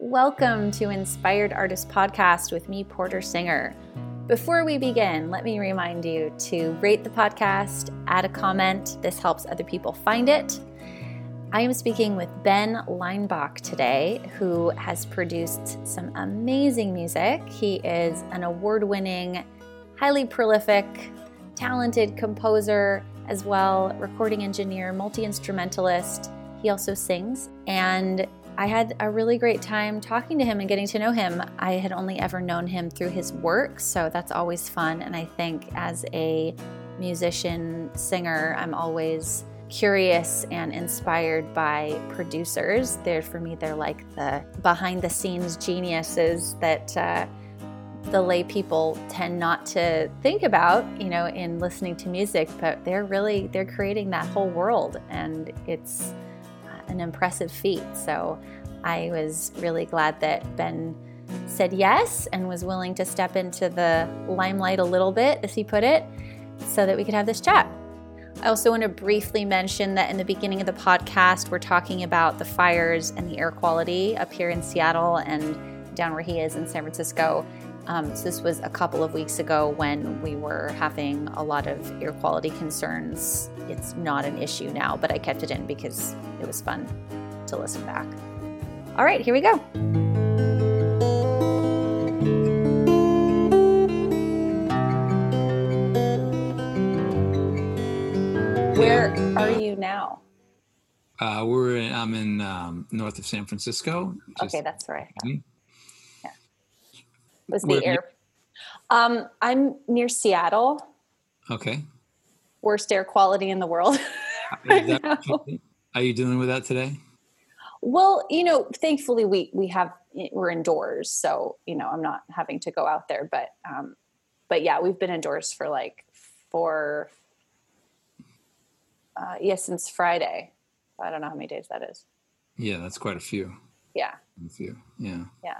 Welcome to Inspired Artist Podcast with me, Porter Singer. Before we begin, let me remind you to rate the podcast, add a comment. This helps other people find it. I am speaking with Ben Leinbach today, who has produced some amazing music. He is an award winning, highly prolific, talented composer, as well, recording engineer, multi instrumentalist. He also sings, and I had a really great time talking to him and getting to know him. I had only ever known him through his work, so that's always fun. And I think as a musician, singer, I'm always curious and inspired by producers. They're, for me, they're like the behind the scenes geniuses that. Uh, the lay people tend not to think about you know in listening to music but they're really they're creating that whole world and it's an impressive feat. So I was really glad that Ben said yes and was willing to step into the limelight a little bit, as he put it, so that we could have this chat. I also want to briefly mention that in the beginning of the podcast, we're talking about the fires and the air quality up here in Seattle and down where he is in San Francisco. Um, so this was a couple of weeks ago when we were having a lot of air quality concerns. It's not an issue now, but I kept it in because it was fun to listen back. All right, here we go. Where are you now? Uh, we're in, I'm in um, north of San Francisco. okay, that's right. Was the air. Um, I'm near Seattle. Okay. Worst air quality in the world. that, are you dealing with that today? Well, you know, thankfully we we have we're indoors, so you know I'm not having to go out there. But um, but yeah, we've been indoors for like four. Uh, yeah, since Friday. I don't know how many days that is. Yeah, that's quite a few. Yeah. A few. Yeah. Yeah.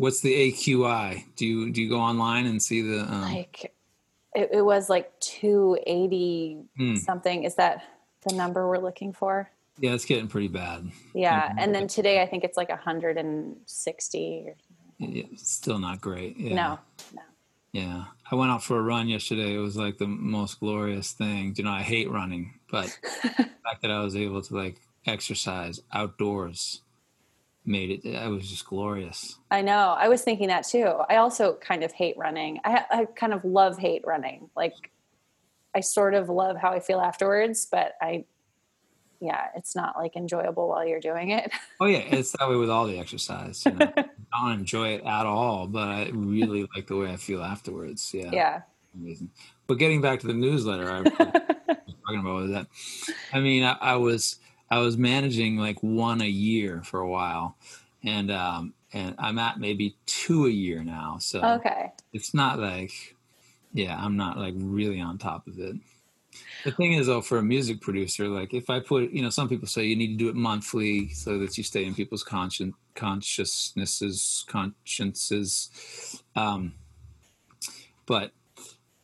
What's the AQI? Do you do you go online and see the um... like? It, it, was like two eighty hmm. something. Is that the number we're looking for? Yeah, it's getting pretty bad. Yeah, and then today I think it's like hundred and sixty. Yeah, still not great. Yeah. No, no. Yeah, I went out for a run yesterday. It was like the most glorious thing. You know, I hate running, but the fact that I was able to like exercise outdoors made it it was just glorious. I know. I was thinking that too. I also kind of hate running. I, I kind of love hate running. Like i sort of love how i feel afterwards but i yeah it's not like enjoyable while you're doing it. Oh yeah. It's that way with all the exercise you know? i don't enjoy it at all but i really like the way i feel afterwards. Yeah. Yeah. Amazing. But getting back to the newsletter i was talking about that. I mean I, I was I was managing like one a year for a while, and um, and I'm at maybe two a year now. So okay, it's not like, yeah, I'm not like really on top of it. The thing is, though, for a music producer, like if I put, you know, some people say you need to do it monthly so that you stay in people's conscience, consciousnesses, consciences. Um, but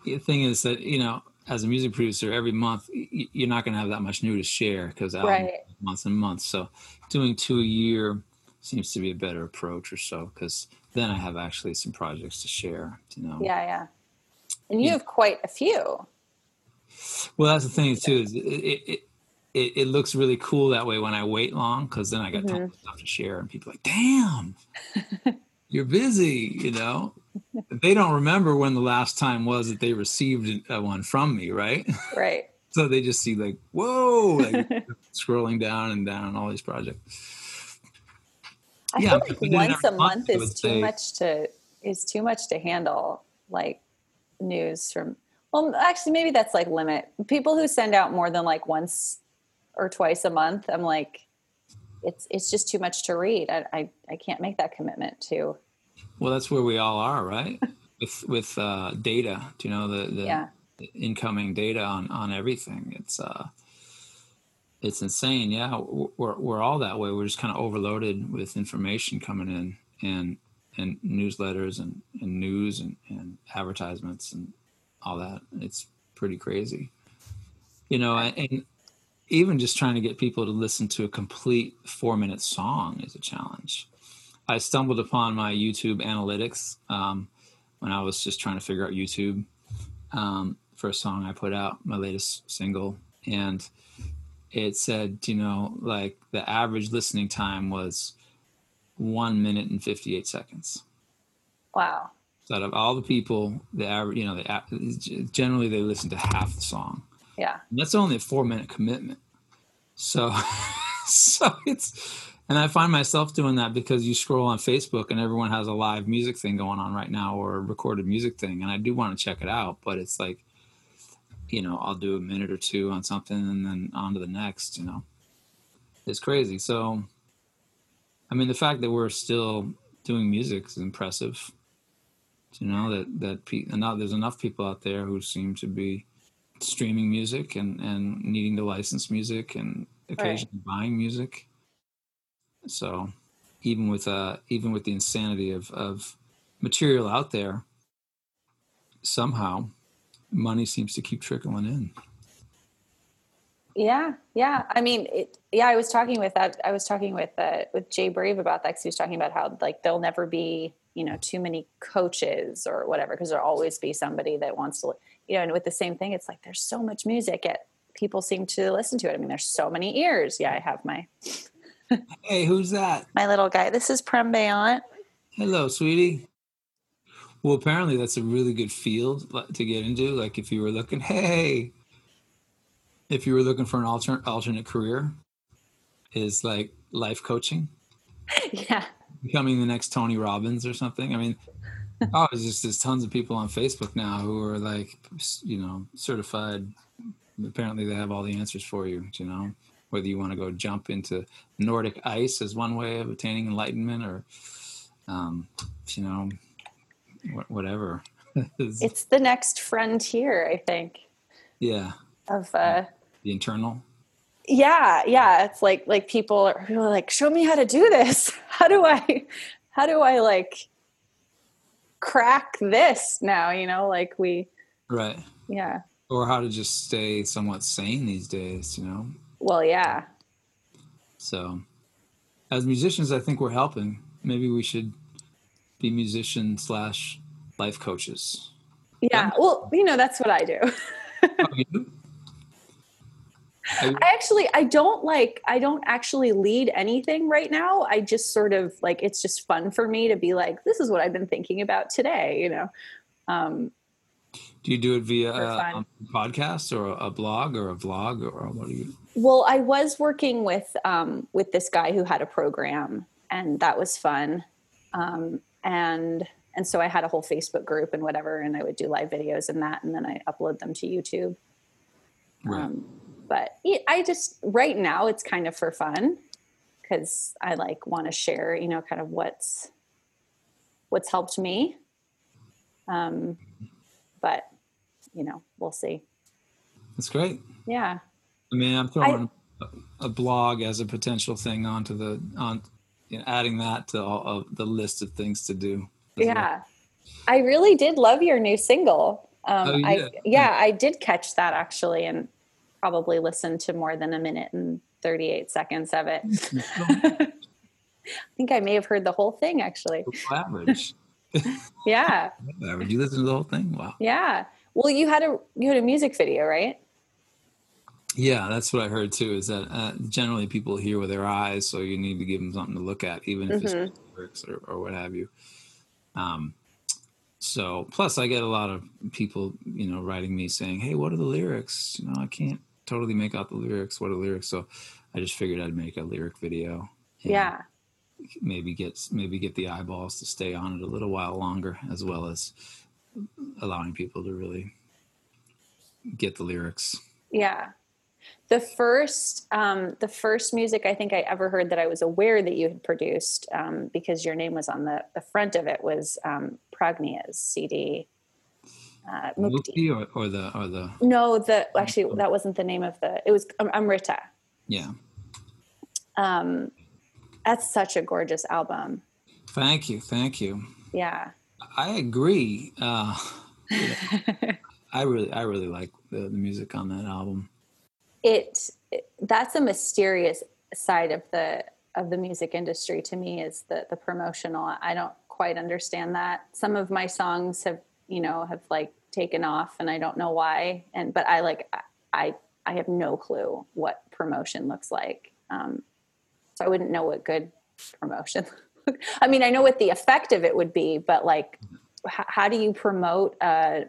the thing is that you know as a music producer, every month you're not going to have that much new to share because right. months and months. So doing two a year seems to be a better approach or so because then I have actually some projects to share. You know. Yeah, yeah. And you yeah. have quite a few. Well, that's the thing too. Is it, it, it, it looks really cool that way when I wait long because then I got mm-hmm. tons of stuff to share and people are like, damn, you're busy, you know they don't remember when the last time was that they received uh, one from me, right? Right. so they just see like, whoa, like scrolling down and down all these projects. I yeah, feel like once a month, month is too say, much to is too much to handle. Like news from well, actually, maybe that's like limit. People who send out more than like once or twice a month, I'm like, it's it's just too much to read. I I, I can't make that commitment to well, that's where we all are, right? with with uh, data, you know, the, the yeah. incoming data on on everything. It's uh, it's insane. Yeah, we're we're all that way. We're just kind of overloaded with information coming in and and newsletters and, and news and, and advertisements and all that. It's pretty crazy, you know. And even just trying to get people to listen to a complete four minute song is a challenge I stumbled upon my YouTube analytics um, when I was just trying to figure out YouTube um, for a song I put out, my latest single, and it said, you know, like the average listening time was one minute and 58 seconds. Wow. So out of all the people, the average, you know, the, generally they listen to half the song. Yeah. And that's only a four minute commitment. So, so it's, and I find myself doing that because you scroll on Facebook and everyone has a live music thing going on right now or a recorded music thing. And I do want to check it out, but it's like, you know, I'll do a minute or two on something and then on to the next, you know. It's crazy. So, I mean, the fact that we're still doing music is impressive. You know that that pe- now there's enough people out there who seem to be streaming music and and needing to license music and occasionally right. buying music. So, even with uh even with the insanity of of material out there, somehow money seems to keep trickling in. Yeah, yeah. I mean, it, yeah. I was talking with that. I was talking with uh, with Jay Brave about that. Cause he was talking about how like there'll never be you know too many coaches or whatever because there'll always be somebody that wants to you know. And with the same thing, it's like there's so much music. Yet people seem to listen to it. I mean, there's so many ears. Yeah, I have my. Hey, who's that? My little guy. This is Prem Bayant. Hello, sweetie. Well, apparently that's a really good field to get into. Like if you were looking, hey, if you were looking for an alternate alternate career, is like life coaching. Yeah. Becoming the next Tony Robbins or something. I mean, oh, it's just there's tons of people on Facebook now who are like, you know, certified. Apparently, they have all the answers for you. You know, whether you want to go jump into Nordic ice as one way of attaining enlightenment, or, um, you know, whatever. it's the next frontier, I think. Yeah. Of uh, the internal. Yeah, yeah. It's like like people are like, show me how to do this. How do I, how do I like crack this now? You know, like we. Right. Yeah. Or how to just stay somewhat sane these days. You know. Well, yeah. So, as musicians, I think we're helping. Maybe we should be musician slash life coaches. Yeah. Well, you know, that's what I do. oh, I actually I don't like I don't actually lead anything right now. I just sort of like it's just fun for me to be like this is what I've been thinking about today, you know. Um do you do it via a, a podcast or a blog or a vlog or what do you Well, I was working with um with this guy who had a program and that was fun. Um and and so I had a whole Facebook group and whatever and I would do live videos and that and then I upload them to YouTube. Right. Um, but I just right now it's kind of for fun because I like want to share, you know, kind of what's what's helped me. Um, but you know, we'll see. That's great. Yeah. I mean, I'm throwing I, a, blog as a potential thing onto the on, you know, adding that to all of the list of things to do. Yeah. Well. I really did love your new single. Um, oh, yeah. I yeah, I did catch that actually, and probably listened to more than a minute and 38 seconds of it. I think I may have heard the whole thing actually. Average. Yeah. Average. You listen to the whole thing? Wow. Yeah. Well, you had a you had a music video, right? Yeah, that's what I heard too. Is that uh, generally people hear with their eyes, so you need to give them something to look at, even if mm-hmm. it's lyrics or, or what have you. Um, so plus I get a lot of people, you know, writing me saying, "Hey, what are the lyrics?" You know, I can't totally make out the lyrics. What are the lyrics? So I just figured I'd make a lyric video. Yeah. Maybe get maybe get the eyeballs to stay on it a little while longer, as well as allowing people to really get the lyrics. Yeah. The first, um, the first music I think I ever heard that I was aware that you had produced, um, because your name was on the, the front of it, was um, Prajna's CD uh, Mukti. or, or, the or the no the actually that wasn't the name of the it was um, Amrita. Yeah. Um, that's such a gorgeous album. Thank you, thank you. Yeah. I agree. Uh, I really, I really like the, the music on that album. It, it, that's a mysterious side of the of the music industry to me is the the promotional. I don't quite understand that. Some of my songs have, you know, have like taken off and I don't know why. And but I like I I have no clue what promotion looks like. Um, so I wouldn't know what good promotion. I mean, I know what the effect of it would be, but like, h- how do you promote a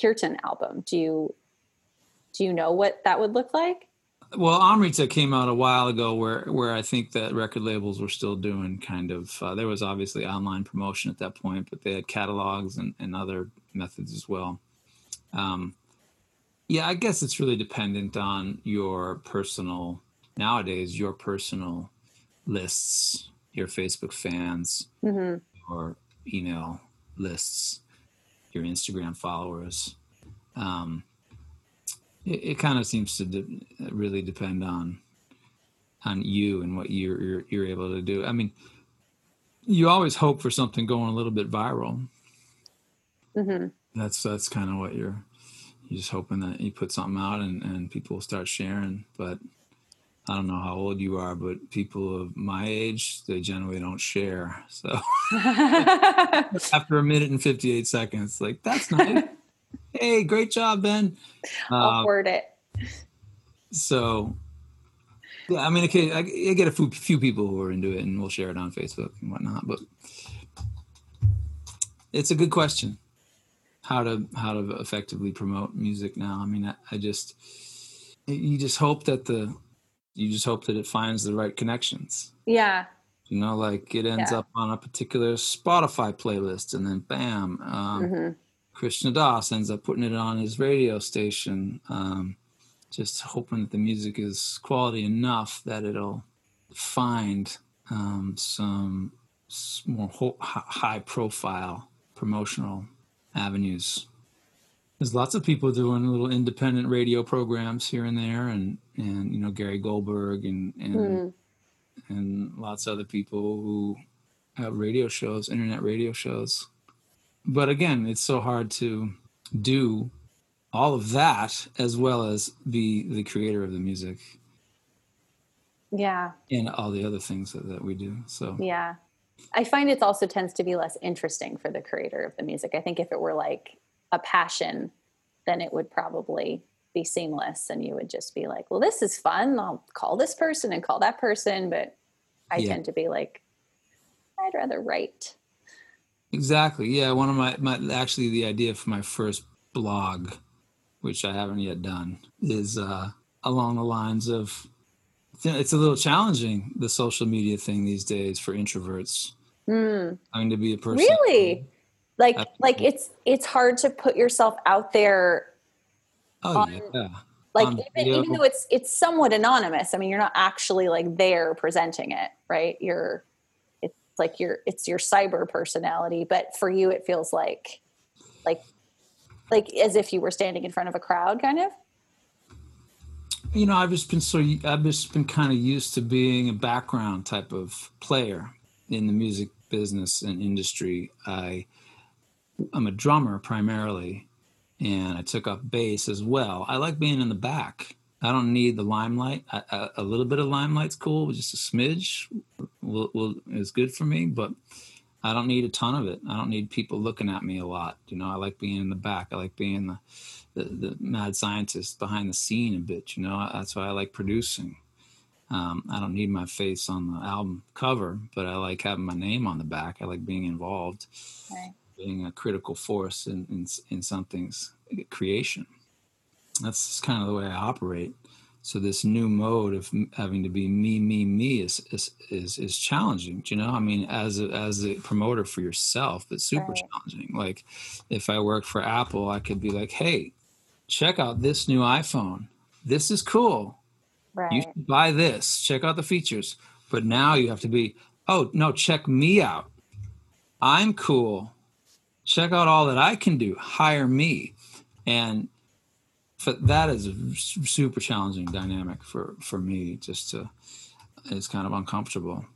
Kirtan album? Do you do you know what that would look like? Well, Amrita came out a while ago, where where I think that record labels were still doing kind of. Uh, there was obviously online promotion at that point, but they had catalogs and, and other methods as well. Um, yeah, I guess it's really dependent on your personal nowadays your personal lists, your Facebook fans, mm-hmm. your email lists, your Instagram followers. Um, it, it kind of seems to de- really depend on on you and what you're, you're, you're able to do. I mean, you always hope for something going a little bit viral. Mm-hmm. That's that's kind of what you're you're just hoping that you put something out and, and people will start sharing. But I don't know how old you are, but people of my age, they generally don't share. So after a minute and 58 seconds, like, that's nice. hey, great job, Ben. I'll uh, word it. So, yeah, I mean, okay, I, I get a few, few people who are into it and we'll share it on Facebook and whatnot, but it's a good question how to how to effectively promote music now. I mean, I, I just you just hope that the you just hope that it finds the right connections. Yeah. You know, like it ends yeah. up on a particular Spotify playlist, and then bam, um, mm-hmm. Krishna Das ends up putting it on his radio station. Um, just hoping that the music is quality enough that it'll find um, some more ho- high profile promotional avenues there's lots of people doing little independent radio programs here and there, and and you know Gary Goldberg and and mm. and lots of other people who have radio shows, internet radio shows. But again, it's so hard to do all of that as well as be the creator of the music. Yeah. And all the other things that, that we do. So yeah. I find it also tends to be less interesting for the creator of the music. I think if it were like a passion, then it would probably be seamless and you would just be like, well, this is fun. I'll call this person and call that person. But I yeah. tend to be like, I'd rather write. Exactly. Yeah. One of my, my, actually, the idea for my first blog, which I haven't yet done, is uh, along the lines of it's a little challenging, the social media thing these days for introverts. Mm. Having to be a person. Really? like like it's it's hard to put yourself out there oh on, yeah. like um, even, even though it's it's somewhat anonymous i mean you're not actually like there presenting it right? You're it's like your it's your cyber personality but for you it feels like like like as if you were standing in front of a crowd kind of? You know i've just been so i've just been kind of used to being a background type of player in the music business and industry. I I'm a drummer primarily, and I took up bass as well. I like being in the back. I don't need the limelight. A little bit of limelight's cool, just a smidge will, will, is good for me, but I don't need a ton of it. I don't need people looking at me a lot. You know, I like being in the back. I like being the, the, the mad scientist behind the scene a bit. You know, that's why I like producing. Um, I don't need my face on the album cover, but I like having my name on the back. I like being involved. Being a critical force in, in, in something's creation. That's kind of the way I operate. So this new mode of having to be me, me, me is is is, is challenging. You know, I mean, as a, as a promoter for yourself, it's super right. challenging. Like, if I work for Apple, I could be like, "Hey, check out this new iPhone. This is cool. Right. You should buy this. Check out the features." But now you have to be, "Oh no, check me out. I'm cool check out all that I can do, hire me. And for, that is a super challenging dynamic for, for me just to, it's kind of uncomfortable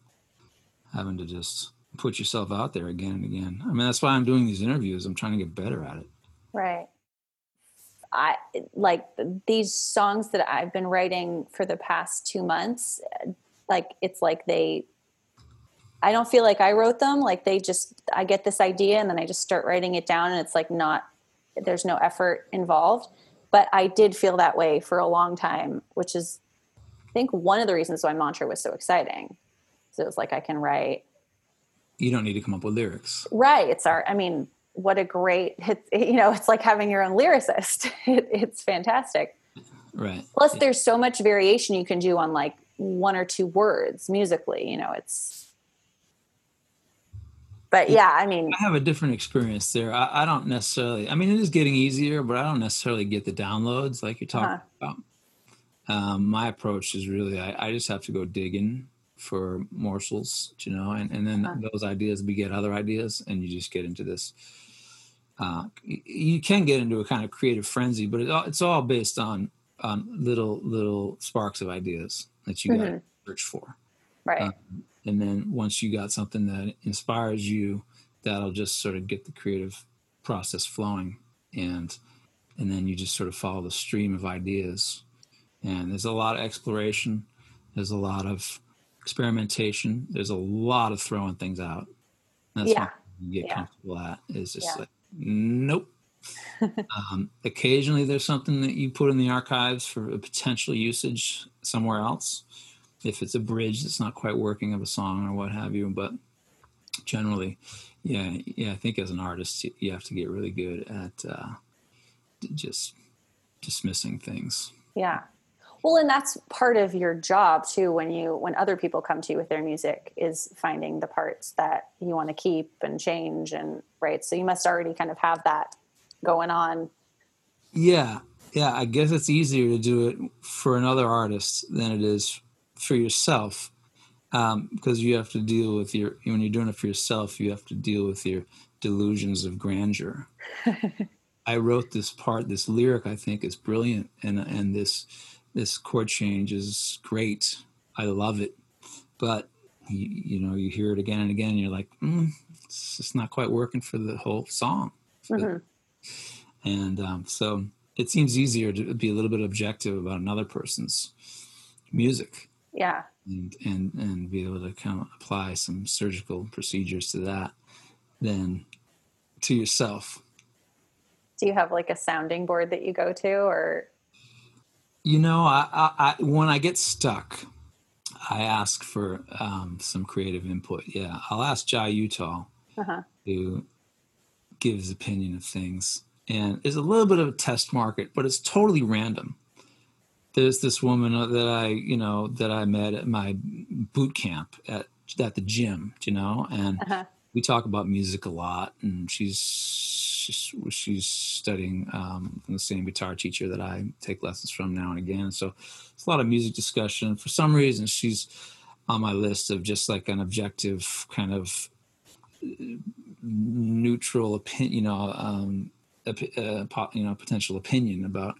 having to just put yourself out there again and again. I mean, that's why I'm doing these interviews. I'm trying to get better at it. Right. I like these songs that I've been writing for the past two months. like it's like they I don't feel like I wrote them. Like they just, I get this idea and then I just start writing it down and it's like not, there's no effort involved. But I did feel that way for a long time, which is, I think, one of the reasons why Mantra was so exciting. So it was like, I can write. You don't need to come up with lyrics. Right. It's our, I mean, what a great, it, you know, it's like having your own lyricist. It, it's fantastic. Right. Plus, there's so much variation you can do on like one or two words musically. You know, it's, but yeah, I mean, I have a different experience there. I, I, don't necessarily. I mean, it is getting easier, but I don't necessarily get the downloads like you're talking uh-huh. about. Um, my approach is really I, I, just have to go digging for morsels, you know, and, and then uh-huh. those ideas beget other ideas, and you just get into this. Uh, you can get into a kind of creative frenzy, but it, it's all based on on little little sparks of ideas that you mm-hmm. got to search for. Right. Um, and then once you got something that inspires you that'll just sort of get the creative process flowing. And and then you just sort of follow the stream of ideas. And there's a lot of exploration. There's a lot of experimentation. There's a lot of throwing things out. That's yeah. what you get yeah. comfortable at is just yeah. like nope. Um, occasionally there's something that you put in the archives for a potential usage somewhere else if it's a bridge that's not quite working of a song or what have you. But generally, yeah, yeah, I think as an artist, you have to get really good at uh, just dismissing things. Yeah. Well, and that's part of your job too. When you when other people come to you with their music, is finding the parts that you want to keep and change and right. So you must already kind of have that going on. Yeah, yeah. I guess it's easier to do it for another artist than it is for yourself um, because you have to deal with your when you're doing it for yourself you have to deal with your delusions of grandeur. I wrote this part this lyric i think is brilliant and and this this chord change is great. I love it. But you, you know you hear it again and again and you're like mm, it's just not quite working for the whole song. Mm-hmm. and um, so it seems easier to be a little bit objective about another person's music yeah. and and and be able to kind of apply some surgical procedures to that than to yourself. Do you have like a sounding board that you go to or? You know i, I, I when i get stuck i ask for um, some creative input. Yeah i'll ask Jai Uttal uh-huh. who gives opinion of things. And it's a little bit of a test market but it's totally random there's this woman that I, you know, that I met at my boot camp at at the gym, you know, and uh-huh. we talk about music a lot. And she's she's, she's studying um, from the same guitar teacher that I take lessons from now and again. So it's a lot of music discussion. For some reason, she's on my list of just like an objective kind of neutral opinion, you know, um, uh, you know, potential opinion about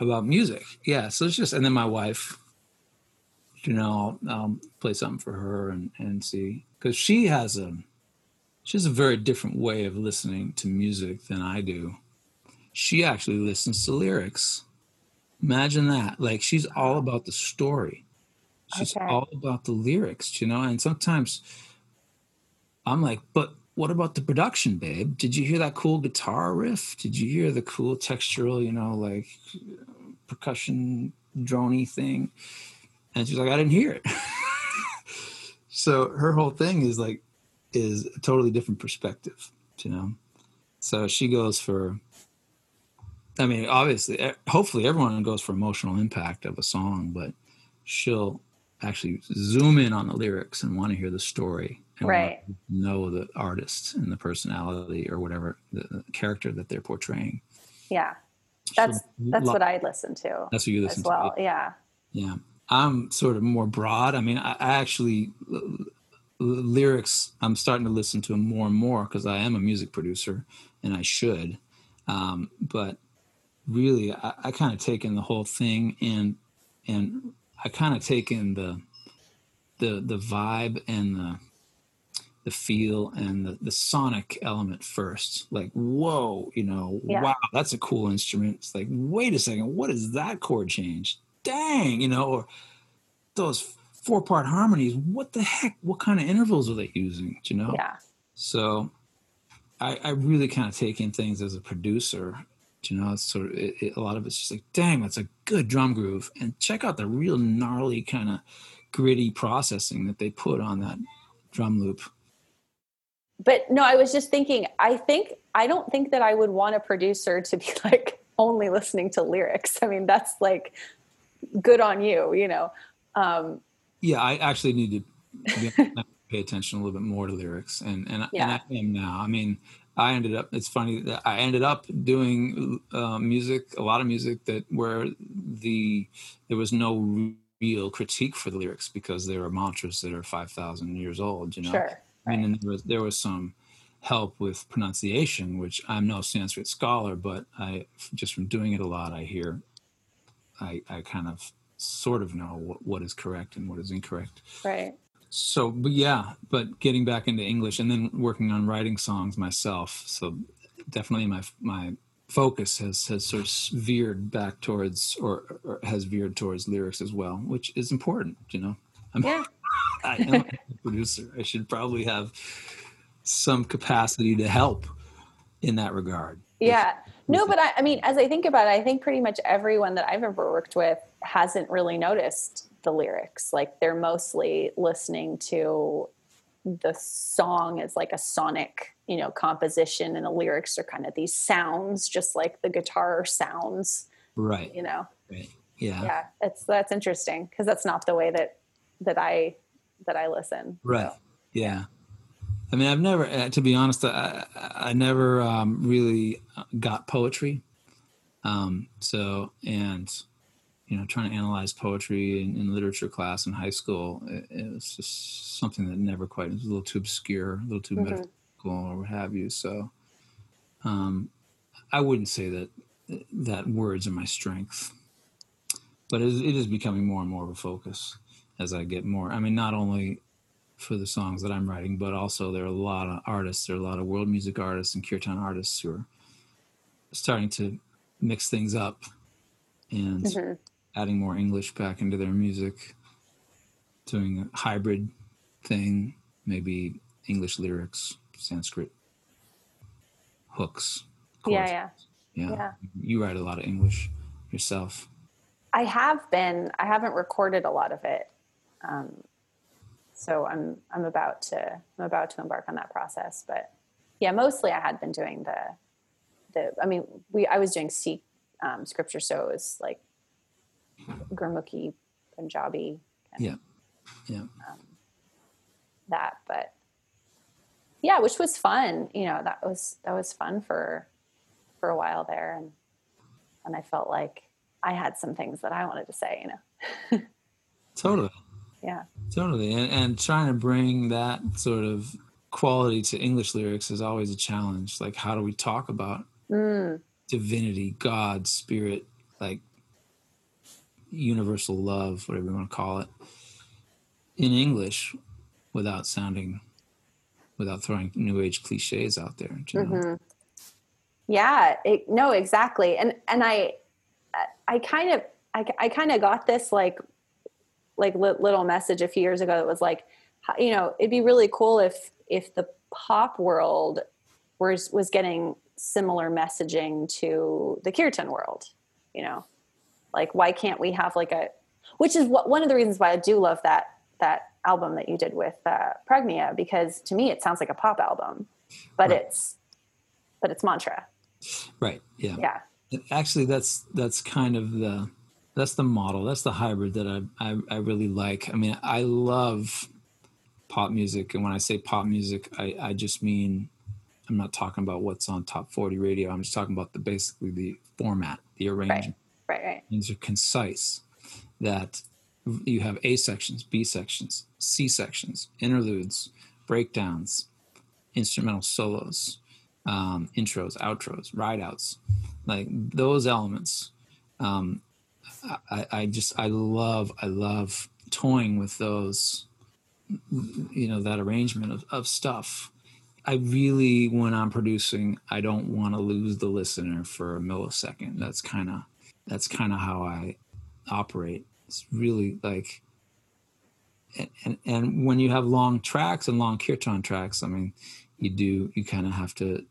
about music. Yeah, so it's just, and then my wife, you know, I'll, I'll play something for her and and see because she has a she has a very different way of listening to music than I do. She actually listens to lyrics. Imagine that. Like she's all about the story. She's okay. all about the lyrics, you know, and sometimes I'm like, but what about the production, babe? Did you hear that cool guitar riff? Did you hear the cool textural, you know, like percussion drony thing? And she's like, I didn't hear it. so her whole thing is like, is a totally different perspective, you know? So she goes for, I mean, obviously, hopefully everyone goes for emotional impact of a song, but she'll actually zoom in on the lyrics and want to hear the story right. know the artist and the personality or whatever the, character that they're portraying. Yeah. That's that's what i listen to that's what you listen as well to. yeah. Yeah. I'm sort of more broad. I mean i, I actually lyrics i'm starting to listen to more and more because i am a music producer and i should. Um, but really i, I kind of take in the whole thing and and i kind of take in the the the vibe and the the feel and the, the sonic element first. Like, whoa, you know, yeah. wow, that's a cool instrument. It's like, wait a second, what is that chord change? Dang, you know, or those four part harmonies. What the heck? What kind of intervals are they using? Do you know? Yeah. So I, I really kind of take in things as a producer. Do You know, it's sort of it, it, a lot of it's just like, dang, that's a good drum groove, and check out the real gnarly kind of gritty processing that they put on that drum loop. But no, I was just thinking. I think I don't think that I would want a producer to be like only listening to lyrics. I mean, that's like good on you, you know. Um, yeah, I actually need to pay attention a little bit more to lyrics, and and, yeah. and I am now. I mean, I ended up. It's funny that I ended up doing uh, music, a lot of music that where the there was no real critique for the lyrics because they were mantras that are five thousand years old. You know, sure. I mean, there was there was some help with pronunciation, which I'm no Sanskrit scholar, but I just from doing it a lot, I hear, I I kind of sort of know what, what is correct and what is incorrect. Right. So, but yeah, but getting back into English and then working on writing songs myself. So definitely my my focus has has sort of veered back towards or, or has veered towards lyrics as well, which is important. You know, I'm, yeah. I am a producer. I should probably have some capacity to help in that regard. Yeah. No, but I, I mean, as I think about it, I think pretty much everyone that I've ever worked with hasn't really noticed the lyrics. Like they're mostly listening to the song as like a sonic, you know, composition, and the lyrics are kind of these sounds, just like the guitar sounds. Right. You know. Right. Yeah. Yeah. It's that's interesting because that's not the way that that I that I listen. Right. So. Yeah. I mean, I've never, uh, to be honest, I, I never um, really got poetry. Um, so, and you know, trying to analyze poetry in, in literature class in high school, it, it, was just something that never quite it was a little too obscure, a little too mm-hmm. metaphysical, or what have you. So, um, I wouldn't say that that words are my strength, but it it is becoming more and more of a focus as I get more. I mean, not only for the songs that I'm writing, but also there are a lot of artists, there are a lot of world music artists and kirtan artists who are starting to mix things up and mm-hmm adding more English back into their music, doing a hybrid thing, maybe English lyrics, Sanskrit hooks. Yeah, yeah, yeah. Yeah. You write a lot of English yourself. I have been. I haven't recorded a lot of it. Um, so I'm I'm about to I'm about to embark on that process. But yeah, mostly I had been doing the the. I mean, we I was doing Sikh um, scripture was like Gurmukhi, Punjabi. yeah. Yeah. Um, that, but yeah, which was fun. You know, that was, that was fun for, for a while there. And, and I felt like I had some things that I wanted to say, you know? totally. Yeah. Totally. And, and trying to bring that sort of quality to English lyrics is always a challenge. Like, how do we talk about mm. divinity, God, spirit, like universal love, whatever you want to call it, in English without sounding, without throwing new age cliches out there. Mm-hmm. Yeah, it, no, exactly. And, and I, I kind of, I, I kind of got this like, like little message a few years ago that was like, you know, it'd be really cool if, if the pop world was, was getting similar messaging to the kirtan world, you know, like, why can't we have like a, which is what one of the reasons why I do love that that album that you did with uh, Prajna because to me it sounds like a pop album, but right. it's but it's mantra. Right. Yeah. Yeah. Actually, that's that's kind of the that's the model. That's the hybrid that I, I, I really like. I mean, I love pop music, and when I say pop music, I I just mean I'm not talking about what's on top 40 radio. I'm just talking about the basically the format, the arrangement. Right Right, right. Things are concise. That you have A sections, B sections, C sections, interludes, breakdowns, instrumental solos, um, intros, outros, ride outs, like those elements. Um, I, I just I love I love toying with those, you know, that arrangement of, of stuff. I really, when I'm producing, I don't want to lose the listener for a millisecond. That's kind of that's kind of how I operate. It's really like and and when you have long tracks and long kirtan tracks, I mean, you do you kind of have to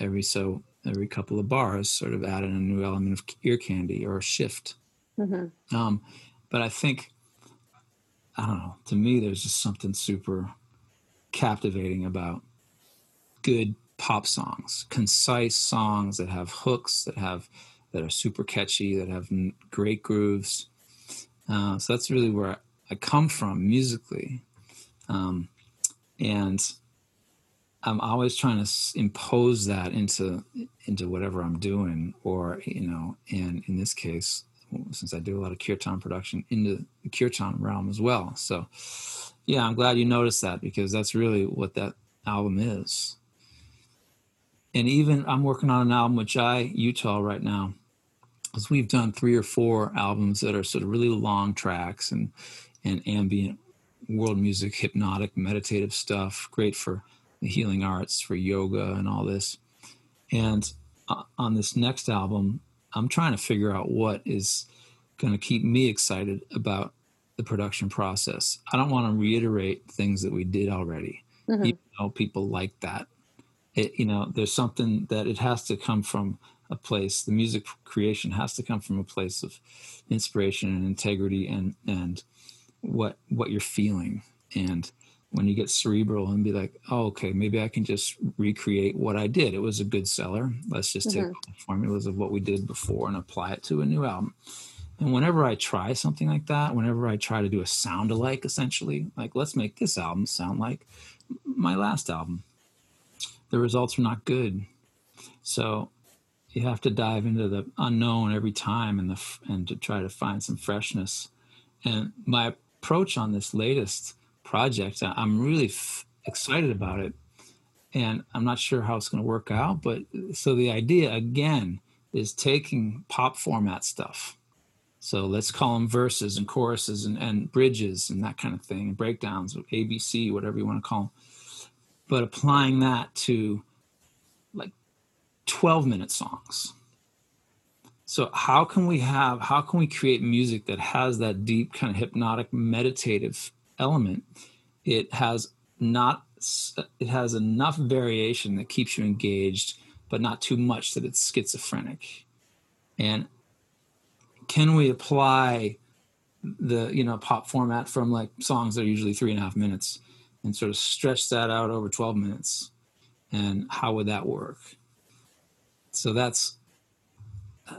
every so every couple of bars sort of add in a new element of ear candy or a shift. Mm-hmm. Um, but I think I don't know. To me, there's just something super captivating about good pop songs, concise songs that have hooks that have that are super catchy, that have great grooves. Uh, so that's really where I come from musically. Um, and I'm always trying to impose that into into whatever I'm doing, or you know, and in this case, since I do a lot of kirtan production, into the kirtan realm as well. So, yeah, I'm glad you noticed that because that's really what that album is. And even I'm working on an album with Jai Uttal right now, because we've done three or four albums that are sort of really long tracks and and ambient world music, hypnotic, meditative stuff, great for the healing arts, for yoga, and all this. And uh, on this next album, I'm trying to figure out what is going to keep me excited about the production process. I don't want to reiterate things that we did already. Mm-hmm. Even though people like that, it, you know, there's something that it has to come from a place. The music creation has to come from a place of inspiration and integrity and and what what you're feeling and when you get cerebral and be like oh okay maybe i can just recreate what i did. It was a good seller. Let's just mm-hmm. take formulas of what we did before and apply it to a new album. And whenever i try something like that whenever i try to do a sound alike essentially like let's make this album sound like my last album. The results are not good. So you have to dive into the unknown every time and the and to try to find some freshness. And my approach on this latest project. I'm really f- excited about it, and I'm not sure how it's going to work out. But so the idea again is taking pop format stuff. So let's call them verses and choruses and, and bridges and that kind of thing, and breakdowns, ABC, whatever you want to call them. But applying that to like 12 minute songs so how can we have how can we create music that has that deep kind of hypnotic meditative element? It has not it has enough variation that keeps you engaged, but not too much that it's schizophrenic. And can we apply the you know pop format from like songs that are usually three and a half minutes and sort of stretch that out over 12 minutes and how would that work so that's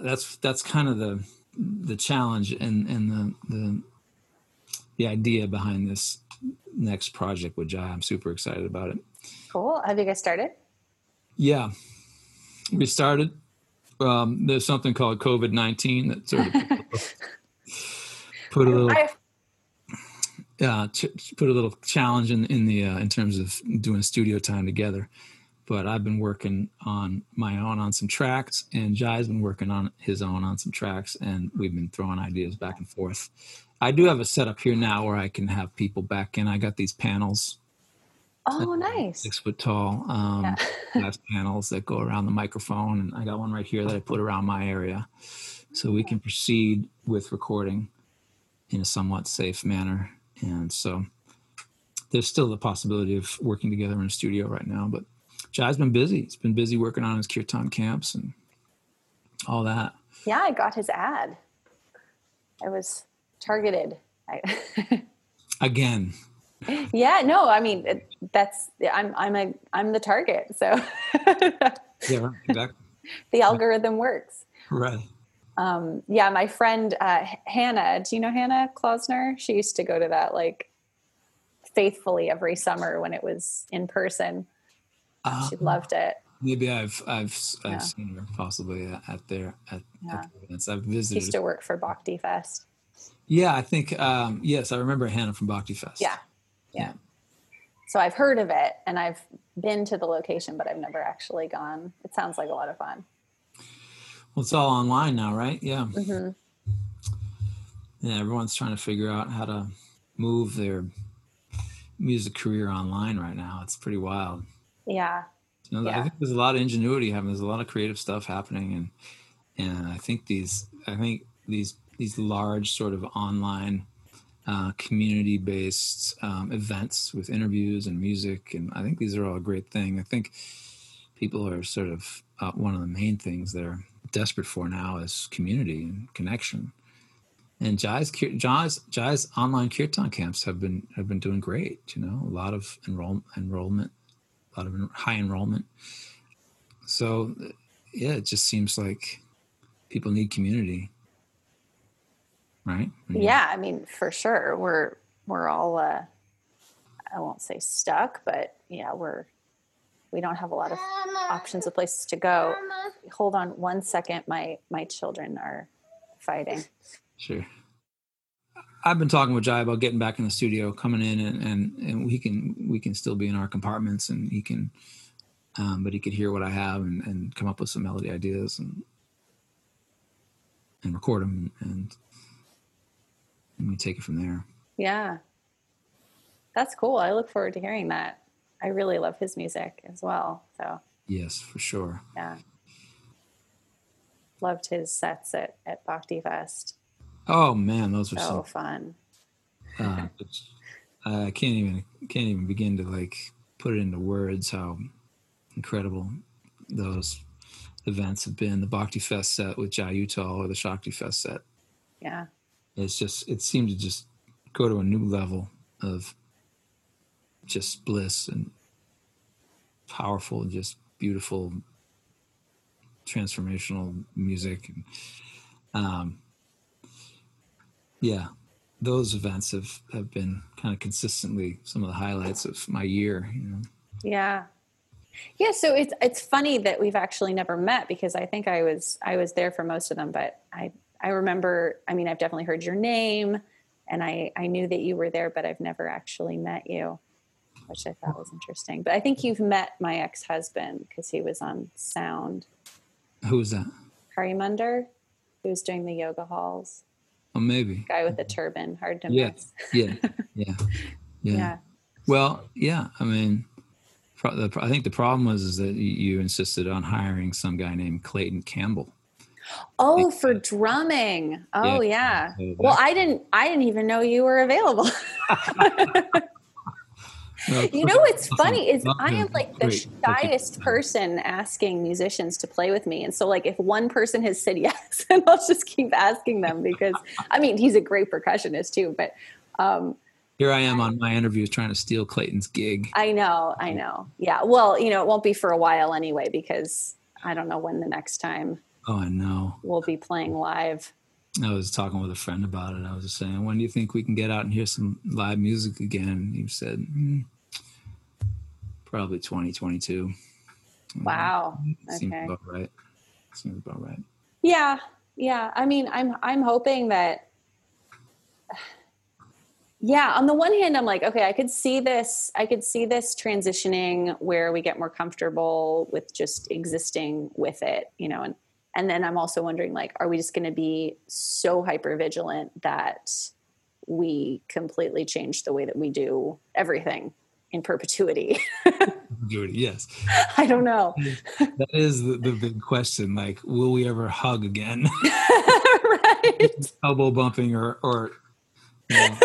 that's that's kind of the the challenge and and the the the idea behind this next project with Jai. I'm super excited about it. Cool. Have you guys started? Yeah, we started. Um, there's something called COVID nineteen that sort of put a little uh, put a little challenge in in the uh, in terms of doing studio time together but I've been working on my own on some tracks, and Jai's been working on his own on some tracks, and we've been throwing ideas back and forth. I do have a setup here now where I can have people back in. I got these panels. Oh, nice. Six foot tall um, yeah. glass panels that go around the microphone, and I got one right here that I put around my area, so we can proceed with recording in a somewhat safe manner. And so, there's still the possibility of working together in a studio right now, but Jai's been busy. He's been busy working on his kirtan camps and all that. Yeah, I got his ad. I was targeted. Again. Yeah, no, I mean that's I'm I'm a I'm the target. So yeah, exactly. the algorithm works. Right. Um, yeah, my friend uh, Hannah. Do you know Hannah Klausner? She used to go to that like faithfully every summer when it was in person. Uh, she loved it. Maybe I've I've I've seen her possibly at their at, yeah. at the events. I've visited. She used to work for Bhakti Fest. Yeah, I think um, yes, I remember Hannah from Bhakti Fest. Yeah. yeah. So I've heard of it and I've been to the location, but I've never actually gone. It sounds like a lot of fun. Well, it's all online now, right? Yeah. Mm-hmm. Yeah, everyone's trying to figure out how to move their music career online right now. It's pretty wild. Yeah. You know, yeah. I think there's a lot of ingenuity happening. There's a lot of creative stuff happening, and and I think these I think these these large sort of online uh, community based um, events with interviews and music. And I think these are all a great thing. I think people are sort of uh, one of the main things they're desperate for now is community and connection. And Jai's, Jai's, Jai's online kirtan camps have been have been doing great. You know, a lot of enroll, enrollment, a lot of high enrollment. So, yeah, it just seems like people need community right? Yeah. yeah, I mean, for sure, we're we're all uh, I won't say stuck, but yeah, we're we don't have a lot of options of places to go. Hold on one second, my my children are fighting. Sure. I've been talking with Jai about getting back in the studio, coming in, and and, and we can we can still be in our compartments, and he can, um, but he could hear what I have and, and come up with some melody ideas and and record them and and we take it from there. Yeah. That's cool. I look forward to hearing that. I really love his music as well. So Yes, for sure. Yeah. Loved his sets at, at Bhakti Fest. Oh man, those were so, so fun. Uh, I can't even can't even begin to like put it into words how incredible those events have been. The Bhakti Fest set with Jai Uttal or the Shakti Fest set. Yeah it's just it seemed to just go to a new level of just bliss and powerful just beautiful transformational music. And um yeah those events have have been kind of consistently some of the highlights of my year you know? Yeah. Yeah so it's it's funny that we've actually never met because i think i was i was there for most of them but i I remember, I mean, I've definitely heard your name and I, I knew that you were there, but I've never actually met you, which I thought was interesting. But I think you've met my ex husband because he was on sound. Who's that? Harimunder, who was doing the yoga halls. Oh, maybe. Guy with the turban, hard to yeah. miss. yeah. Yeah. Yeah. Yeah. Well, yeah. I mean, I think the problem was is that you insisted on hiring some guy named Clayton Campbell. Oh, for drumming. Oh yeah. yeah. Well, I didn't I didn't even know you were available. you know what's funny is I am like the shyest person asking musicians to play with me. And so like if one person has said yes, and I'll just keep asking them because I mean he's a great percussionist too, but um here I am on my interviews trying to steal Clayton's gig. I know, I know. Yeah. Well, you know, it won't be for a while anyway because I don't know when the next time Oh, I know. We'll be playing live. I was talking with a friend about it. I was just saying, when do you think we can get out and hear some live music again? He said, mm, probably 2022. Wow. Seems okay. about right. Seems about right. Yeah. Yeah. I mean, I'm, I'm hoping that, yeah, on the one hand, I'm like, okay, I could see this, I could see this transitioning where we get more comfortable with just existing with it, you know, and and then i'm also wondering like are we just going to be so hyper vigilant that we completely change the way that we do everything in perpetuity? Yes. I don't know. That is the, the big question like will we ever hug again? Right. elbow bumping or or you know,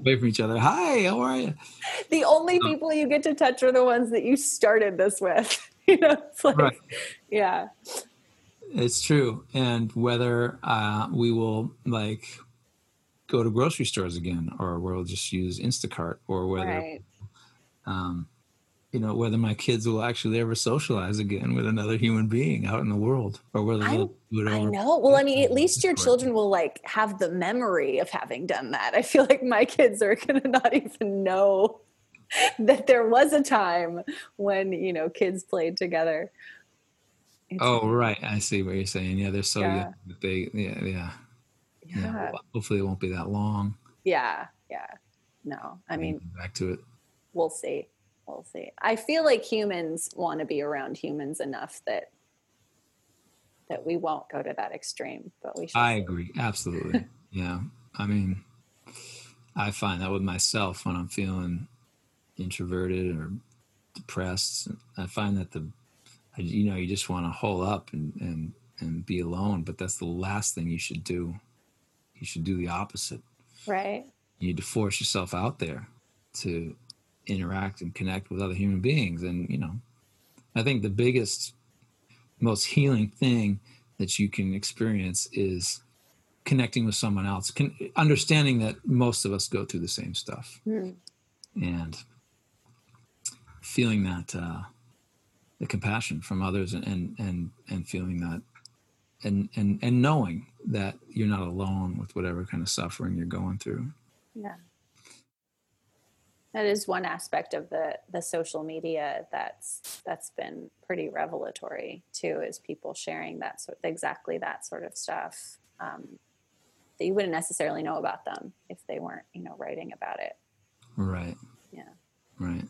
away from each other. Hi how are you the only people you get to touch are the ones that you started this with you know it's like right. yeah it's true. And whether uh, we will like go to grocery stores again, or we'll just use Instacart, or whether, right. um, you know, whether my kids will actually ever socialize again with another human being out in the world, or whether it I know. Well, I mean, at least your children will like have the memory of having done that. I feel like my kids are going to not even know that there was a time when you know kids played together oh right i see what you're saying. Yeah they're so yeah. young that they yeah yeah. Yeah, yeah. hopefully it won't be that long. Yeah yeah. No i mean back to it. we'll see we'll see. I feel like humans want to be around humans enough that that we won't go to that extreme but we should i see. agree absolutely. Yeah i mean i find that with myself when i'm feeling introverted or depressed i find that the you know you just want to hole up and and and be alone but that's the last thing you should do you should do the opposite right You need to force yourself out there to interact and connect with other human beings. And, you know, I think the biggest, most healing thing that you can experience is connecting with someone else, Con- understanding that most of us go through the same stuff. Mm. And feeling that uh, the compassion from others and, and and feeling that and and and knowing that you're not alone with whatever kind of suffering you're going through. Yeah. That is one aspect of the the social media that's that's been pretty revelatory too is people sharing that sort exactly that sort of stuff. Um, that you wouldn't necessarily know about them if they weren't you know writing about it. Right. Yeah. Right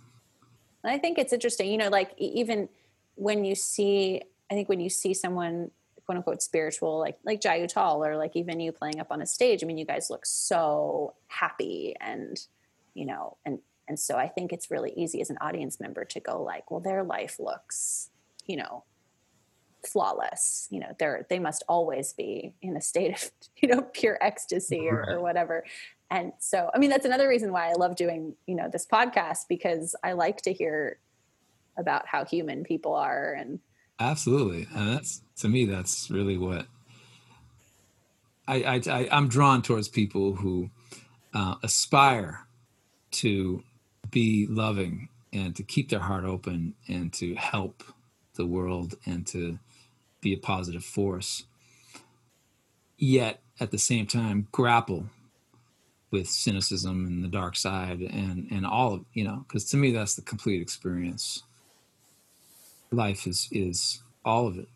and I think it's interesting, you know, like even when you see, I think when you see someone quote unquote spiritual, like like Jai Uttal, or like even you playing up on a stage, I mean, you guys look so happy and you know, and and so I think it's really easy as an audience member to go like, well, their life looks, you know, flawless. You know, they're they must always be in a state of, you know, pure ecstasy or, or whatever and so i mean that's another reason why i love doing you know this podcast because i like to hear about how human people are and absolutely. And that's to me that's really what i i, I am drawn towards people who uh, aspire to be loving and to keep their heart open and to help the world and to be a positive force yet at the same time grapple with cynicism and the dark side and and all of you know because to me that's the complete experience. Life is is all of it.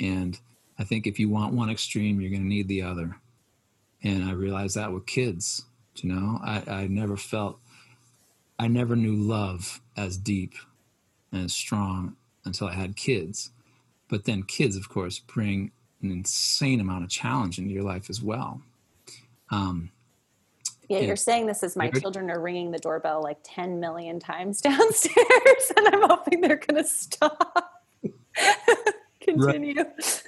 And i think if you want one extreme you're going to need the other. And i realized that with kids you know? I i never felt i never knew love as deep and as strong until i had kids. But then kids of course bring an insane amount of challenge into your life as well. Um, yeah, you're saying this as my children are ringing the doorbell like 10 million times downstairs, and I'm hoping they're going to stop. Continue. Right.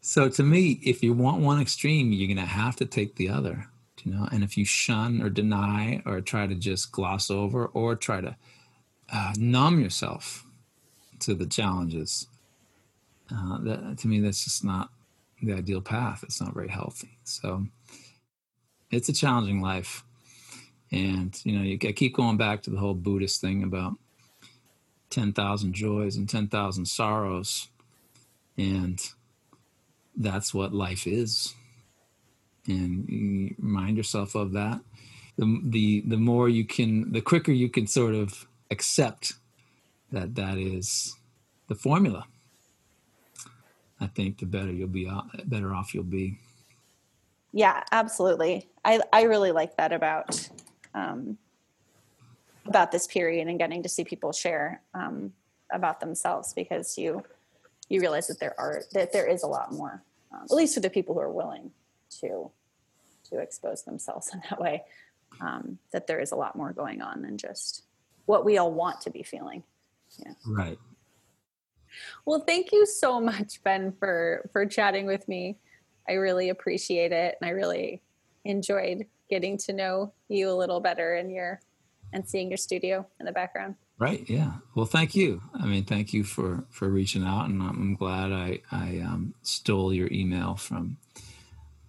So, to me, if you want one extreme, you're going to have to take the other, you know. And if you shun or deny or try to just gloss over or try to uh, numb yourself to the challenges, uh, that to me, that's just not the ideal path. It's not very healthy. So, it's a challenging life. And you know you I keep going back to the whole buddhist thing about 10,000 joys and 10,000 sorrows. And that's what life is. And you remind yourself of that. The the the more you can the quicker you can sort of accept that that is the formula. I think the better you'll be uh, better off you'll be yeah absolutely. I i really like that about um, about this period and getting to see people share um, about themselves because you you realize that there are that there is a lot more um, at least for the people who are willing to to expose themselves in that way um, that there is a lot more going on than just what we all want to be feeling. Yeah. Right. Well thank you so much ben for for chatting with me I really appreciate it. And I really enjoyed getting to know you a little better and your and seeing your studio in the background. Right. Yeah. Well, thank you. I mean, thank you for for reaching out, and I'm glad I I um, stole your email from.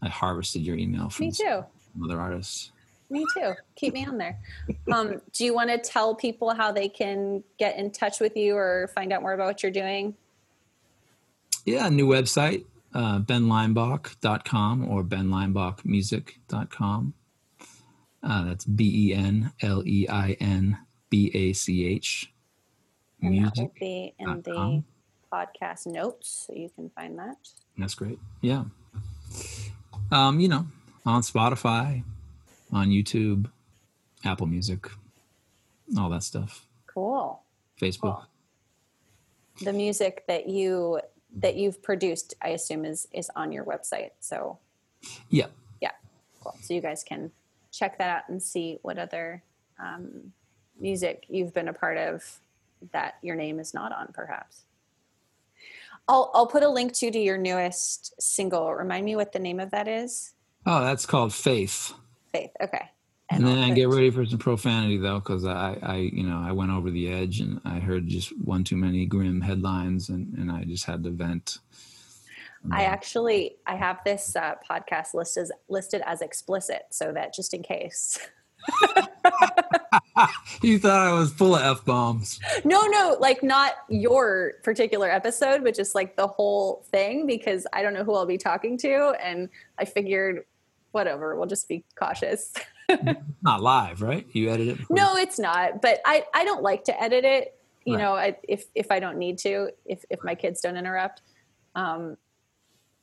I harvested your email from me too. Other artists. Me too. Keep me on there. Um, do you want to tell people how they can get in touch with you or find out more about what you're doing? Yeah, new website, uh, benleinbach.com or benleinbachmusic.com. Uh, that's B E N L E I N B A C H. And that will be in the podcast notes, so you can find that. That's great. Yeah. Um, you know, on Spotify, on YouTube, Apple Music, all that stuff. Cool. Facebook. Cool. The music that you that you've produced, I assume, is is on your website. So, yeah, yeah, cool. So you guys can check that out and see what other um, music you've been a part of that your name is not on, perhaps. I'll I'll put a link to to your newest single. Remind me what the name of that is. Oh, that's called Faith. Faith. Okay. And, and then I get ready for some profanity though, because I, I, you know, I went over the edge and I heard just one too many grim headlines, and and I just had to vent. I actually I have this uh, podcast listed listed as explicit, so that just in case. you thought I was full of f bombs. No, no, like not your particular episode, but just like the whole thing, because I don't know who I'll be talking to, and I figured, whatever, we'll just be cautious. not live, right? You edit it. Before? No, it's not. But I I don't like to edit it. You right. know, I, if if I don't need to, if if my kids don't interrupt. Um,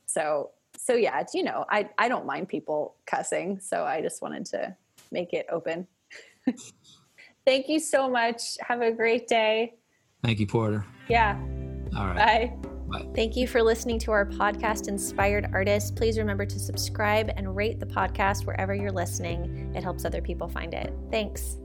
so so yeah, you know, I I don't mind people cussing, so I just wanted to make it open. Thank you so much. Have a great day. Thank you, Porter. Yeah. All right. Bye. Bye. Thank you for listening to our podcast, Inspired Artists. Please remember to subscribe and rate the podcast wherever you're listening. It helps other people find it. Thanks.